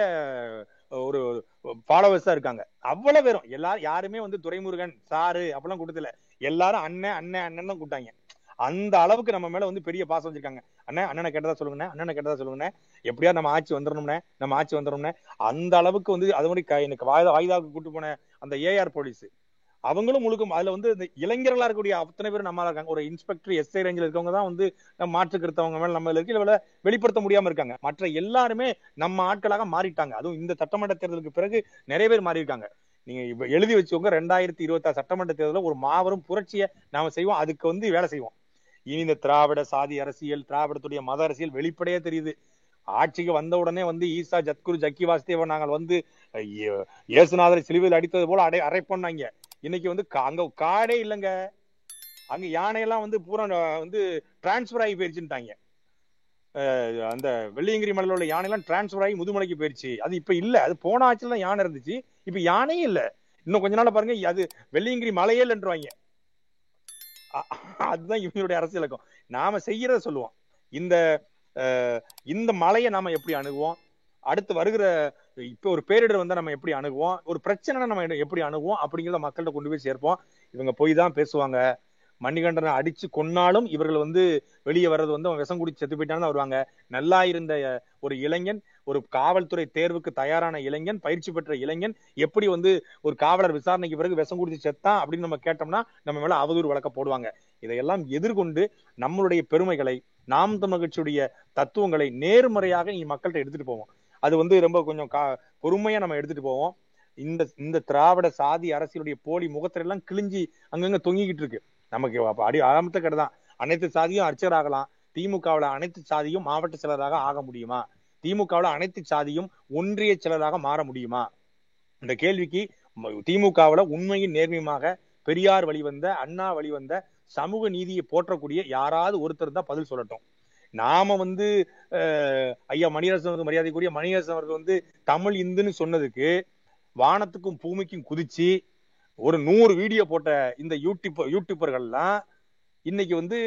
ஒரு ஃபாலோவர்ஸா இருக்காங்க. அவ்வளவு பேரும். எல்லாரும் யாருமே வந்து துரைமுருகன் சாரு அப்படிலாம் கொடுத்துல எல்லாரும் அண்ணன் அண்ணன் அண்ணன் தான் கூட்டாங்க அந்த அளவுக்கு நம்ம மேல வந்து பெரிய பாசம் வச்சிருக்காங்க. அண்ணன் அண்ணனை கேட்டதா சொல்லுங்கண்ணே அண்ணனை கேட்டதா சொல்லுங்கண்ணே. எப்படியா நம்ம ஆட்சி வந்துடணும்னே நம்ம ஆட்சி வந்துடணும்னே அந்த அளவுக்கு வந்து அது மாதிரி எனக்கு வாய்தா வாய்தாவுக்கு கூட்டு போன அந்த ஏஆர் போலீஸ் அவங்களும் முழுக்கும் அதுல வந்து இந்த இளைஞர்களா இருக்கக்கூடிய அத்தனை பேரும் நம்மளா இருக்காங்க. ஒரு இன்ஸ்பெக்டர் எஸ்ஐ ரேஞ்சில் இருக்கவங்க தான் வந்து நம்ம மாற்று கருத்தவங்க மேல நம்ம இருக்கு வெளிப்படுத்த முடியாம இருக்காங்க. மற்ற எல்லாருமே நம்ம ஆட்களாக மாறிட்டாங்க. அதுவும் இந்த சட்டமன்ற தேர்தலுக்கு பிறகு நிறைய பேர் மாறி இருக்காங்க நீங்க எழுதி வச்சுக்கோங்க ரெண்டாயிரத்தி இருபத்தி ஆறு சட்டமன்ற தேர்தலில் ஒரு மாபெரும் புரட்சியை நாம செய்வோம். அதுக்கு வந்து வேலை செய்வோம். இனி இந்த திராவிட சாதி அரசியல் திராவிடத்துடைய மத அரசியல் வெளிப்படையா தெரியுது. ஆட்சிக்கு வந்த உடனே வந்து ஈசா ஜத்குரு ஜக்கி வாசுதேவன் நாங்கள் வந்து ஐயோ, இயேசுநாதரை சிலுவையில் அடித்தது போல அடை அரைப்போம்னாங்க இன்னைக்கு வந்து கா- அங்க காடே இல்லைங்க. அங்க யானையெல்லாம் வந்து பூரா வந்து டிரான்ஸ்பர் ஆகி போயிருச்சுட்டாங்க அந்த வெள்ளியங்கிரி மலையில உள்ள யானைலாம் டிரான்ஸ்பர் ஆகி முதுமலைக்கு போயிருச்சு. அது இப்ப இல்ல. அது போன ஆட்சியில் தான் யானை இருந்துச்சு. இப்ப யானையும் இல்ல. இன்னும் கொஞ்ச நாள் பாருங்க அது வெள்ளியங்கிரி மலையே இல்லைன்றவாங்க. அதுதான் இவங்களுடைய அரசியலக்கம் நாம செய்யறத சொல்லுவோம். இந்த இந்த மலையை நாம எப்படி அணுகுவோம்? அடுத்து வருகிற இப்ப ஒரு பேரிடர் வந்தா நம்ம எப்படி அணுகுவோம்? ஒரு பிரச்சனை நம்ம எப்படி அணுகுவோம்? அப்படிங்கிறத மக்கள்கிட்ட கொண்டு போய் சேர்ப்போம். இவங்க போய் தான் பேசுவாங்க. மணிகண்டனை அடிச்சு கொன்னாலும் இவர்கள் வந்து வெளியே வர்றது வந்து அவன் விஷம் குடிச்சு செத்து போயிட்டான்னு வருவாங்க. நல்லா இருந்த ஒரு இளைஞன் ஒரு காவல்துறை தேர்வுக்கு தயாரான இளைஞன் பயிற்சி பெற்ற இளைஞன் எப்படி வந்து ஒரு காவலர் விசாரணைக்கு பிறகு விஷம் குடிச்சு செத்தான் அப்படின்னு நம்ம கேட்டோம்னா நம்ம மேல அவதூறு வழக்க போடுவாங்க. இதையெல்லாம் எதிர்கொண்டு நம்மளுடைய பெருமைகளை நாம் தமிழ் தத்துவங்களை நேர்மறையாக நீ மக்கள்கிட்ட எடுத்துட்டு போவோம். அது வந்து ரொம்ப கொஞ்சம் பொறுமையா நம்ம எடுத்துட்டு போவோம். இந்த இந்த திராவிட சாதி அரசியலுடைய போலி முகத்தில எல்லாம் கிழிஞ்சி அங்கங்க தொங்கிக்கிட்டு இருக்கு. நமக்கு அடி ஆரம்பத்த கடைதான் அனைத்து சாதியும் அர்ச்சகர் ஆகலாம் திமுகவுல அனைத்து சாதியும் மாவட்ட செயலராக ஆக முடியுமா? திமுகவுல அனைத்து சாதியும் ஒன்றிய செயலராக மாற முடியுமா? இந்த கேள்விக்கு திமுகவில் திமுகவுல உண்மையின் நேர்மையுமாக பெரியார் வழிவந்த அண்ணா வழிவந்த சமூக நீதியை போற்றக்கூடிய யாராவது ஒருத்தர் தான் பதில் சொல்லட்டும். நாம வந்து ஐயா மணியரசன் அவர்கள் மரியாதைக்குரிய மணியரசன் அவர்கள் வந்து தமிழ் இந்துன்னு சொன்னதுக்கு வானத்துக்கும் பூமிக்கும் குதிச்சு ஒரு நூறு வீடியோ போட்ட இந்த யூடியூப் யூடியூபர்கள்லாம் இன்னைக்கு வந்து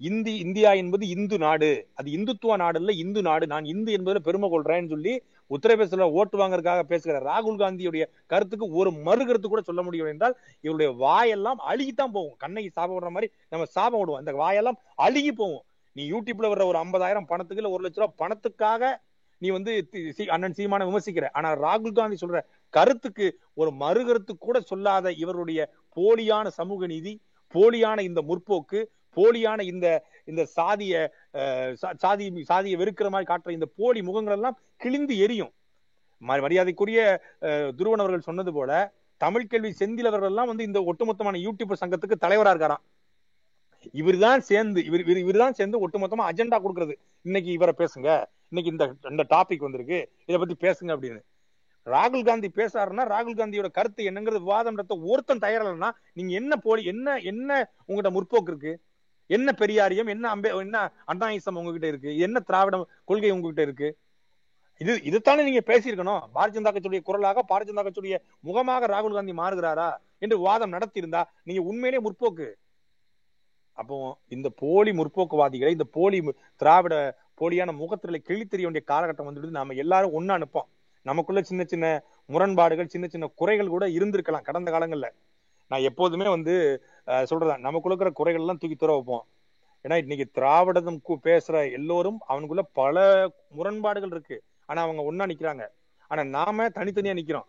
இந்தி இந்தியா என்பது இந்து நாடு. அது இந்துத்துவ நாடு இல்ல இந்து நாடு. நான் இந்து என்பதில் பெருமை கொள்றேன்னு சொல்லி உத்தரப்பிரதேசல ஓட்டு வாங்கறதுக்காக பேசுகிற ராகுல் காந்தியுடைய கருத்துக்கு ஒரு மறு கருத்து கூட சொல்ல முடியும் என்றால் இவருடைய வாயெல்லாம் அழுகித்தான் போகும். கண்ணைக்கு சாபம் விடுற மாதிரி நம்ம சாபம் விடுவோம். அந்த வாயெல்லாம் அழுகி போகும். நீ யூடியூப்ல வர்ற ஒரு ஐம்பதாயிரம் பணத்துக்கு இல்ல ஒரு லட்ச ரூபாய் பணத்துக்காக நீ வந்து அண்ணன் சீமான விமர்சிக்கிற. ஆனா ராகுல் காந்தி சொல்ற கருத்துக்கு ஒரு மறு கருத்து கூட சொல்லாத இவருடைய போலியான சமூக நீதி போலியான இந்த முற்போக்கு போலியான இந்த இந்த சாதிய சா- சாதி சாதியை வெறுக்கிற மாதிரி காட்டுற இந்த போலி முகங்கள் எல்லாம் கிழிந்து எரியும். மரியாதைக்குரிய அஹ், துருவன் அவர்கள் சொன்னது போல தமிழ் கல்வி செந்தில் அவர்கள் எல்லாம் வந்து இந்த ஒட்டுமொத்தமான யூடியூபர் சங்கத்துக்கு தலைவரா இருக்காராம். இவர்தான் சேர்ந்து இவர் இவர் இவர் தான் சேர்ந்து ஒட்டுமொத்தமா அஜெண்டா கொடுக்கறது. இன்னைக்கு இவரை பேசுங்க. இன்னைக்கு இந்த இந்த டாபிக் வந்திருக்கு. இதை பத்தி பேசுங்க அப்படின்னு. ராகுல் காந்தி பேசாருன்னா ராகுல் காந்தியோட கருத்து என்னங்கிறது விவாதம்ன்றத ஒருத்தன் தயாரில்லைன்னா நீங்க என்ன போலி என்ன என்ன உங்கள்கிட்ட முற்போக்கு இருக்கு? என்ன பெரியாரியம் என்ன அம்பே என்ன அண்ணாயிசம் உங்ககிட்ட இருக்கு? என்ன திராவிட கொள்கை உங்ககிட்ட இருக்கு? இது இதுதானே நீங்க பேசியிருக்கணும். பாரதிய ஜனதா கட்சியுடைய குரலாக பாரதிய ஜனதா கட்சியுடைய முகமாக ராகுல் காந்தி மாறுகிறாரா என்று வாதம் நடத்தியிருந்தா நீங்க உண்மையிலே முற்போக்கு. அப்போ இந்த போலி முற்போக்குவாதிகளை இந்த போலி மு- திராவிட போலியான முகத்தில கிழி தெரிய வேண்டிய காலகட்டம் வந்துட்டு நாம எல்லாரும் ஒண்ணா அனுப்போம் நமக்குள்ள சின்ன சின்ன முரண்பாடுகள் சின்ன சின்ன குறைகள் கூட இருந்திருக்கலாம் கடந்த காலங்கள்ல. நான் எப்போதுமே வந்து அஹ், சொல்றேன் நமக்குள்ள இருக்கிற குறைகள் எல்லாம் தூக்கி தூர வைப்போம். ஏன்னா இன்னைக்கு திராவிடம் கு- பேசுற எல்லோரும் அவனுக்குள்ள பல முரண்பாடுகள் இருக்கு. ஆனா அவங்க ஒன்னா நிக்கிறாங்க. ஆனா நாம தனித்தனியா நிக்கிறோம்.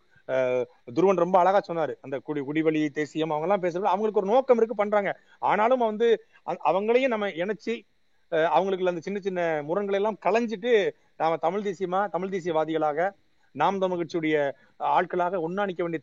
துருவன் ரொம்ப அழகா சொன்னாரு. அந்த குடி குடிவழி தேசியம் அவங்க எல்லாம் பேசுறது அவங்களுக்கு ஒரு நோக்கம் இருக்கு பண்றாங்க. ஆனாலும் வந்து அவங்களையும் நம்ம இணைச்சு அவங்களுக்கு அந்த சின்ன சின்ன முரண்களை எல்லாம் களைஞ்சிட்டு நாம தமிழ் தேசியமா தமிழ் தேசியவாதிகளாக நாம் தமிழ் கட்சியுடைய ஆட்களாக ஒன்னாணிக்க வேண்டிய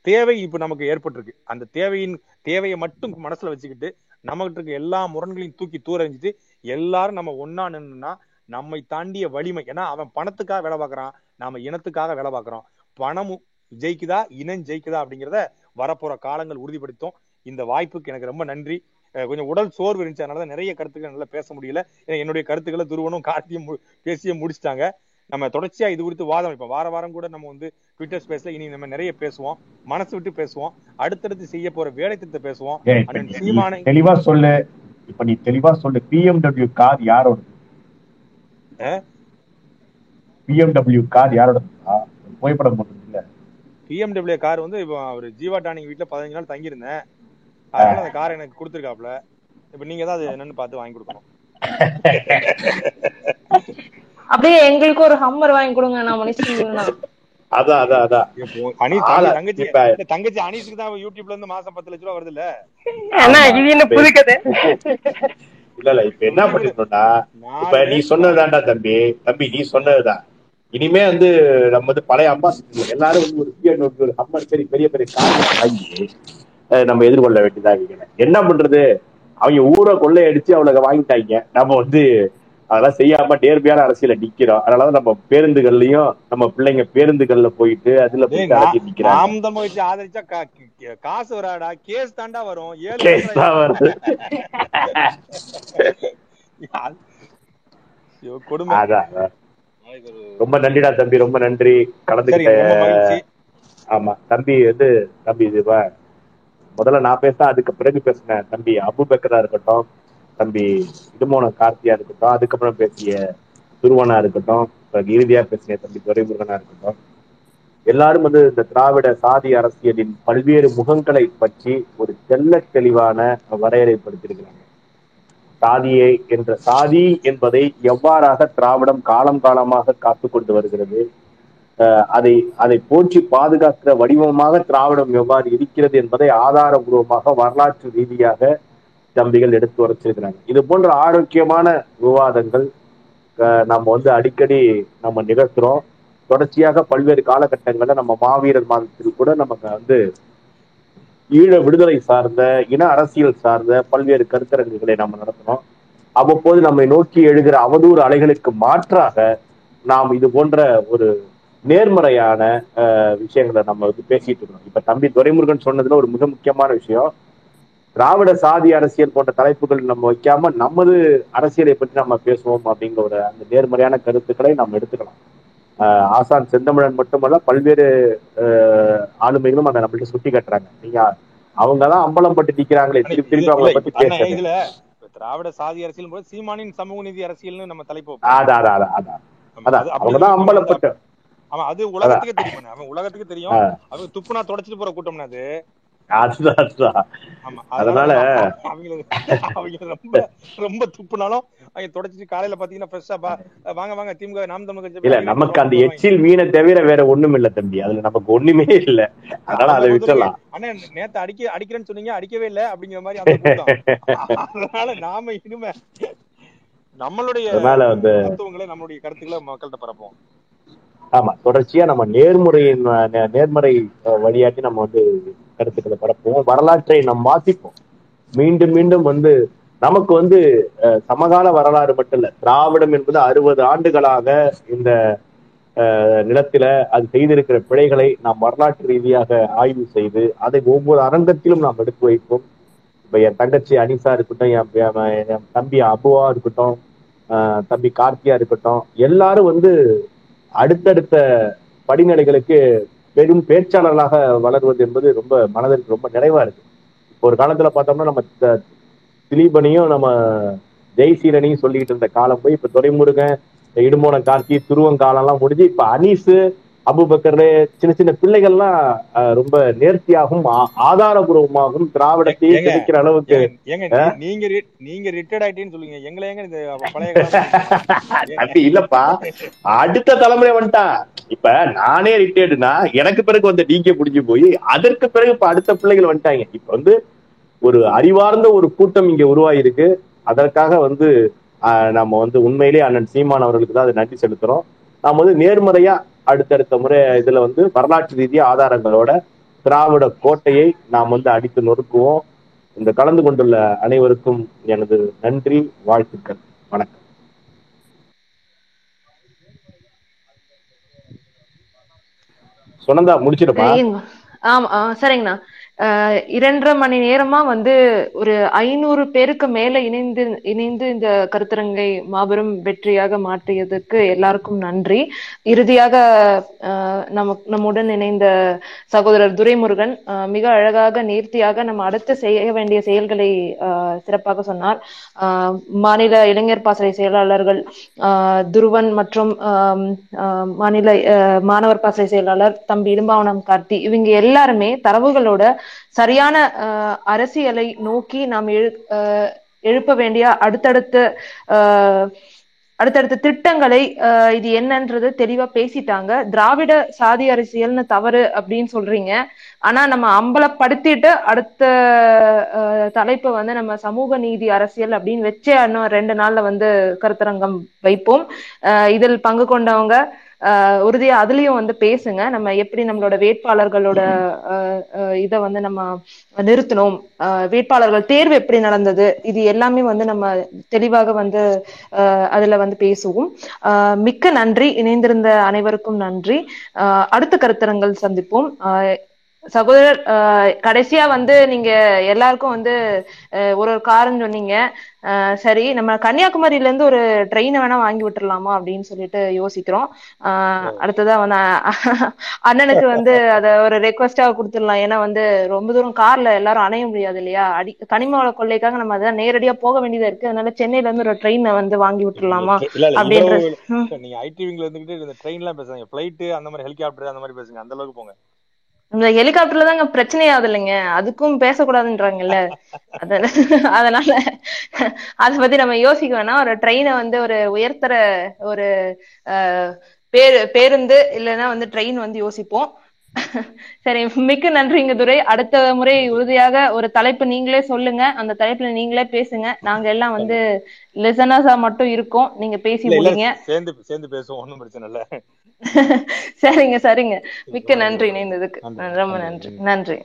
தேவை இப்ப நமக்கு ஏற்பட்டிருக்கு. அந்த தேவையின் தேவையை மட்டும் மனசுல வச்சுக்கிட்டு நம்மகிட்ட இருக்க எல்லா முரண்களையும் தூக்கி தூரஞ்சிட்டு எல்லாரும் நம்ம ஒன்னா நின்னுனா நம்மை தாண்டிய வலிமை. ஏன்னா அவன் பணத்துக்காக வேலை பார்க்கறான் நாம இனத்துக்காக வேலை பார்க்கறோம். பணம் ஜெயிக்குதா இனம் ஜெயிக்குதா அப்படிங்கிறத வரப்போற காலங்கள் உறுதிப்படுத்தும். இந்த வாய்ப்புக்கு எனக்கு ரொம்ப நன்றி. கொஞ்சம் உடல் சோர்வு இருந்துச்சு அதனால நிறைய கருத்துக்கள் நல்லா பேச முடியல. ஏன்னா என்னுடைய கருத்துக்களை துருவனும் கார்த்தியும் மு- முடிச்சிட்டாங்க. நம்ம தொடர்ச்சியா இது குறித்து வாதம். இப்ப வார வாரம் கூட நம்ம வந்து ட்விட்டர் ஸ்பேஸ்ல இனி நம்ம நிறைய பேசுவோம். மனசு விட்டு பேசுவோம். அடுத்தடுத்து செய்ய போற வேலை திட்டத்தை பேசுவோம். தெளிவா சொல்லு. இப்ப நீ தெளிவா சொல்லு. பிஎம்டபிள்யூ கார் யாரோட? பிஎம்டபிள்யூ கார் யாரோட புகைப்படம் போட்டது இல்ல பிஎம்டபிள்யூ கார் வந்து இப்போ அவர் ஜீவா டானிங் வீட்டுல பதினஞ்சு நாள் தங்கியிருந்தேன். அதனால அந்த கார் எனக்கு கொடுத்துருக்காப்ல இப்ப நீங்க தான் அது என்னன்னு பார்த்து வாங்கி கொடுக்கணும். அப்படியே எங்களுக்கு ஒரு ஹம்மர் வாங்கி கொடுங்க நான் மனுஷன் அதான் அதான் அதான். தங்கச்சி தங்கச்சி அனீஸுக்கு தான் யூடியூப்ல இருந்து மாசம் பத்து லட்ச ரூபா வருது இல்ல? அண்ணா இது என்ன புது கதை இல்ல இல்ல இப்ப என்ன பண்ணிருந்தோம்னா இப்ப நீ சொன்னதுதான்டா தம்பி. தம்பி நீ சொன்னதுதான். இனிமே வந்து நம்ம வந்து பழைய அம்பாசிடர் எல்லாரும் வந்து ஒரு ஹம்மர் சரி பெரிய பெரிய கார் வாங்கி நம்ம எதிர்கொள்ள வேண்டியதா இருக்கிறேன் என்ன பண்றது? அவங்க ஊரை கொள்ளையடிச்சு அவளுக்கு வாங்கிட்டாங்க. நம்ம வந்து அதெல்லாம் செய்யாம நேர்மையான அரசியல நிக்கிறோம். அதனாலதான் நம்ம பேருந்துகள்லயும் நம்ம பிள்ளைங்க பேருந்துகள்ல போயிட்டு அதுல போயிட்டு அடக்கி நிக்கிறாங்க. நாம் தமிழ் வச்சு ஆதரிச்சா காசு வராடா கேஸ் தாண்டா வரும். ஏழு கேஸ் வருஷம் தான் வருது. கொடுமை. அதான். ரொம்ப நன்றிடா தம்பி ரொம்ப நன்றி. கலந்துக்கிட்ட ஆமா தம்பி வந்து தம்பி இது வா. முதல்ல நான் பேச அதுக்கு பிறகு பேசினேன். தம்பி அபு பக்கரா இருக்கட்டும். தம்பி இடுமோன கார்த்தியா இருக்கட்டும் அதுக்கப்புறம் பேசிய துருவனா இருக்கட்டும் இறுதியா பேசிய தம்பி துரைமுருகனா இருக்கட்டும் எல்லாரும் வந்து இந்த திராவிட சாதி அரசியலின் பல்வேறு முகங்களை பற்றி ஒரு தெல்ல தெளிவான வரையறைப்படுத்தியிருக்கிறாங்க சாதியை என்ற சாதி என்பதை எவ்வாறாக திராவிடம் காலம் காலமாக காத்து கொண்டு வருகிறது அஹ் அதை அதை போற்றி பாதுகாக்கிற வடிவமாக திராவிடம் எவ்வாறு இருக்கிறது என்பதை ஆதாரபூர்வமாக வரலாற்று ரீதியாக தம்பிகள் எடுத்து உரைச்சிருக்கிறாங்க. இது போன்ற ஆரோக்கியமான விவாதங்கள் அஹ் நம்ம வந்து அடிக்கடி நம்ம நிகழ்த்துறோம். தொடர்ச்சியாக பல்வேறு காலகட்டங்களில் நம்ம மாவீரர் மாதத்தில் கூட நமக்கு வந்து ஈழ விடுதலை சார்ந்த இன அரசியல் சார்ந்த பல்வேறு கருத்தரங்குகளை நம்ம நடத்தினோம் அவ்வப்போது நம்மை நோக்கி எழுகிற அவதூறு அலைகளுக்கு மாற்றாக நாம் இது போன்ற ஒரு நேர்மறையான அஹ், விஷயங்களை நம்ம வந்து பேசிட்டு இருக்கோம் இப்ப தம்பி துரைமுருகன் சொன்னதுல ஒரு மிக முக்கியமான விஷயம். திராவிட சாதி அரசியல் போன்ற தலைப்புகள் நம்ம வைக்காம நமது அரசியலை பற்றி நம்ம பேசுவோம் அப்படிங்கிற ஒரு அந்த நேர்மறையான கருத்துக்களை நம்ம எடுத்துக்கலாம். ஆசான் செந்தமிழன் மட்டுமல்ல பல்வேறு ஆளுமைகளும் அதை நம்மள்ட்ட சுட்டி காட்டுறாங்க. நீங்க அவங்க தான் அம்பலம் பட்டு நிக்கிறாங்களே திருப்பி திருப்பி அவங்கள பத்தி இதுல திராவிட சாதி அரசியல் போது சீமானின் சமூக நீதி அரசியல்னு நம்ம தலைப்பு. அதான் அதான் அதான் அதான் அது அவங்கதான் உலகத்துக்கே தெரியும். அவன் உலகத்துக்கு தெரியும். அவங்க துப்புனா தொடச்சிட்டு போற கூட்டம்னா அது. அதுதான் அதுதான். அதனால- அவங்க ரொம்ப ரொம்ப துப்புனாலும் அவங்க தொடச்சிட்டு காலையில பாத்தீங்கன்னா ஃப்ரெஷ்ஷா வாங்க வாங்க திமுக நாம் தமிழ் இல்ல நமக்கு அந்த எச்சில் வீணை தவிர வேற ஒண்ணும் இல்ல தம்பி. அதுல நமக்கு ஒண்ணுமே இல்ல. அதனால அதை விட்டுலாம் அண்ணா நேத்து அடிக்க அடிக்கிறேன்னு சொன்னீங்க அடிக்கவே இல்ல அப்படிங்கிற மாதிரி. அதனால நாம இனிமே நம்மளுடைய தத்துவங்களை நம்மளுடைய கருத்துக்களை மக்கள்கிட்ட பரப்போம் ஆமா தொடர்ச்சியா நம்ம நேர்முறையின் நேர்மறை வழியாட்டி நம்ம வந்து கருத்துக்களை பரப்புவோம். வரலாற்றை நாம் வாசிப்போம். மீண்டும் மீண்டும் வந்து நமக்கு வந்து அஹ், சமகால வரலாறு மட்டும் இல்ல திராவிடம் என்பது அறுபது ஆண்டுகளாக இந்த நிலத்தில அது செய்திருக்கிற பிழைகளை நாம் வரலாற்று ரீதியாக ஆய்வு செய்து அதை ஒவ்வொரு அரங்கத்திலும் நாம் எடுத்து வைப்போம். இப்ப என் தங்கச்சி அனிசா இருக்கட்டும் என் என் தம்பி அபுவா இருக்கட்டும் தம்பி கார்த்தியா இருக்கட்டும் எல்லாரும் வந்து அடுத்தடுத்த படிநிலைகளுக்கு பெரும் பேச்சாளர்களாக வளர்வது என்பது ரொம்ப மனதிற்கு ரொம்ப நிறைவா இருக்கு. இப்போ ஒரு காலத்துல பார்த்தோம்னா நம்ம திலீபனையும் நம்ம ஜெய்சீரனையும் சொல்லிக்கிட்டு இருந்த காலம் போய் இப்ப துரைமுருகன் இடுமோன கார்த்தி துருவங்காலம் எல்லாம் முடிஞ்சு இப்ப அனீஸ் அபுபக்கர் சின்ன சின்ன பிள்ளைகள்லாம் ரொம்ப நேர்த்தியாகவும் ஆதாரபூர்வமாகவும் திராவிடத்தையே ஏங்க, கிடைக்கிற அளவுக்கு நீங்க நீங்க ரிட்டையர்ட் ஆயிட்டேன்னு சொல்லுங்க. எங்களை ஏங்க இந்த பழைய தம்பி இல்லப்பா. அடுத்த தலைமுறை வந்துட்டான் இப்ப நானே ரிட்டையர்டுனா எனக்கு பிறகு வந்த டிகே புடிஞ்சு போய் அதற்கு பிறகு இப்ப அடுத்த பிள்ளைகள் வந்துட்டாங்க. இப்ப வந்து ஒரு அறிவார்ந்த ஒரு கூட்டம் இங்க உருவாயிருக்கு. அதற்காக வந்து ஆஹ், நம்ம வந்து உண்மையிலேயே அண்ணன் சீமான் அவர்களுக்கு தான் அதை நன்றி செலுத்துறோம். நாம வந்து நேர்மறையா அடுத்தடுத்த முறை இதுல வந்து வரலாற்று ரீதியா ஆதாரங்களோட திராவிட கோட்டையை நாம் வந்து அடித்து நொறுக்குவோம். இந்த கலந்து கொண்டுள்ள அனைவருக்கும் எனது நன்றி வாழ்த்துக்கள் வணக்கம். சுனந்தா முடிச்சிருப்பா ஆமா சரிங்கண்ணா. இரண்டரை மணி நேரமா வந்து ஒரு ஐநூறு பேருக்கு மேல இணைந்து இணைந்து இந்த கருத்தரங்கை மாபெரும் வெற்றியாக மாற்றியதுக்கு எல்லாருக்கும் நன்றி. இறுதியாக அஹ், நம்ம நம்முடன் இணைந்த சகோதரர் துரைமுருகன் அஹ், மிக அழகாக நேர்த்தியாக நம்ம அடுத்து செய்ய வேண்டிய செயல்களை சிறப்பாக சொன்னார். மாநில இளைஞர் பாசறை செயலாளர்கள் துருவன் மற்றும் ஆஹ், மாநில அஹ், மாணவர் பாசறை செயலாளர் தம்பி இடும்பாவனம் கார்த்தி இவங்க எல்லாருமே தரவுகளோட சரியான அஹ், அரசியலை நோக்கி நாம் எழு அஹ், எழுப்ப வேண்டிய அடுத்தடுத்த அடுத்தடுத்த திட்டங்களை இது என்னன்றது தெளிவா பேசிட்டாங்க. திராவிட சாதி அரசியல்னு தவறு அப்படின்னு சொல்றீங்க. ஆனா நம்ம அம்பலப்படுத்திட்டு அடுத்த தலைப்பு தலைப்பை வந்து நம்ம சமூக நீதி அரசியல் அப்படின்னு வச்சே இன்னும் ரெண்டு நாள்ல வந்து கருத்தரங்கம் வைப்போம். இதில் பங்கு கொண்டவங்க அஹ், உறுதியா அதுலயும் வந்து பேசுங்க. நம்ம எப்படி நம்மளோட வேட்பாளர்களோட அஹ், அஹ், இதை வந்து நம்ம நிறுத்தணும் வேட்பாளர்கள் தேர்வு எப்படி நடந்தது? இது எல்லாமே வந்து நம்ம தெளிவாக வந்து அதுல வந்து பேசுவோம். மிக்க நன்றி. இணைந்திருந்த அனைவருக்கும் நன்றி. அஹ், அடுத்த கருத்தரங்கள் சந்திப்போம். அஹ், சகோதரர் கடைசியா வந்து நீங்க எல்லாருக்கும் வந்து ஒரு ஒரு காரணம் சொன்னீங்க. சரி நம்ம கன்னியாகுமரியில இருந்து ஒரு ட்ரெயினை வேணா வாங்கி விட்டுறலாமா அப்படின்னு சொல்லிட்டு யோசிக்கிறோம். அடுத்ததா வந்து அண்ணனுக்கு வந்து அத ஒரு ரெக்வஸ்டா கொடுத்துடலாம். ஏன்னா வந்து ரொம்ப தூரம் கார்ல எல்லாரும் அணைய முடியாது இல்லையா? அடி கனிம வள கொள்ளைக்காக நம்ம அதான் நேரடியா போக வேண்டியதா இருக்கு. அதனால சென்னையில இருந்து ஒரு ட்ரெயினை வந்து வாங்கி விட்டுறலாமா இல்ல இல்ல அப்படின்ற- இவ்வளவு ம். நீங்க ஐடி விங்ல இருந்துகிட்டு இந்த ட்ரெயின் எல்லாம் பேசுங்க பிளைட் அந்த மாதிரி ஹெலிகாப்டர் அந்த மாதிரி பேசுங்க. அந்த அளவுக்கு போங்க. இந்த ஹெலிகாப்டர்ல தாங்க பிரச்சனையாவது இல்லைங்க அதுக்கும் பேசக்கூடாதுன்றாங்கல்ல. அதனால அதனால பத்தி நம்ம யோசிக்க வேணாம். ஒரு ட்ரெயினை வந்து ஒரு உயர்த்தர ஒரு பேரு பேருந்து இல்லைன்னா வந்து ட்ரெயின் வந்து யோசிப்போம். சரி மிக்க நன்றிங்க துரை. அடுத்த முறை உறுதியாக ஒரு தலைப்பு நீங்களே சொல்லுங்க. அந்த தலைப்புல நீங்களே பேசுங்க. நாங்க எல்லாம் வந்து லிசனர்ஸா மட்டும் இருக்கோம். நீங்க பேசி முடிங்க. சேர்ந்து சேர்ந்து பேசுவோம். ஒண்ணும் பிரச்சனை இல்ல. சரிங்க சரிங்க. மிக்க நன்றி இணைந்ததுக்கு. ரொம்ப நன்றி. நன்றி.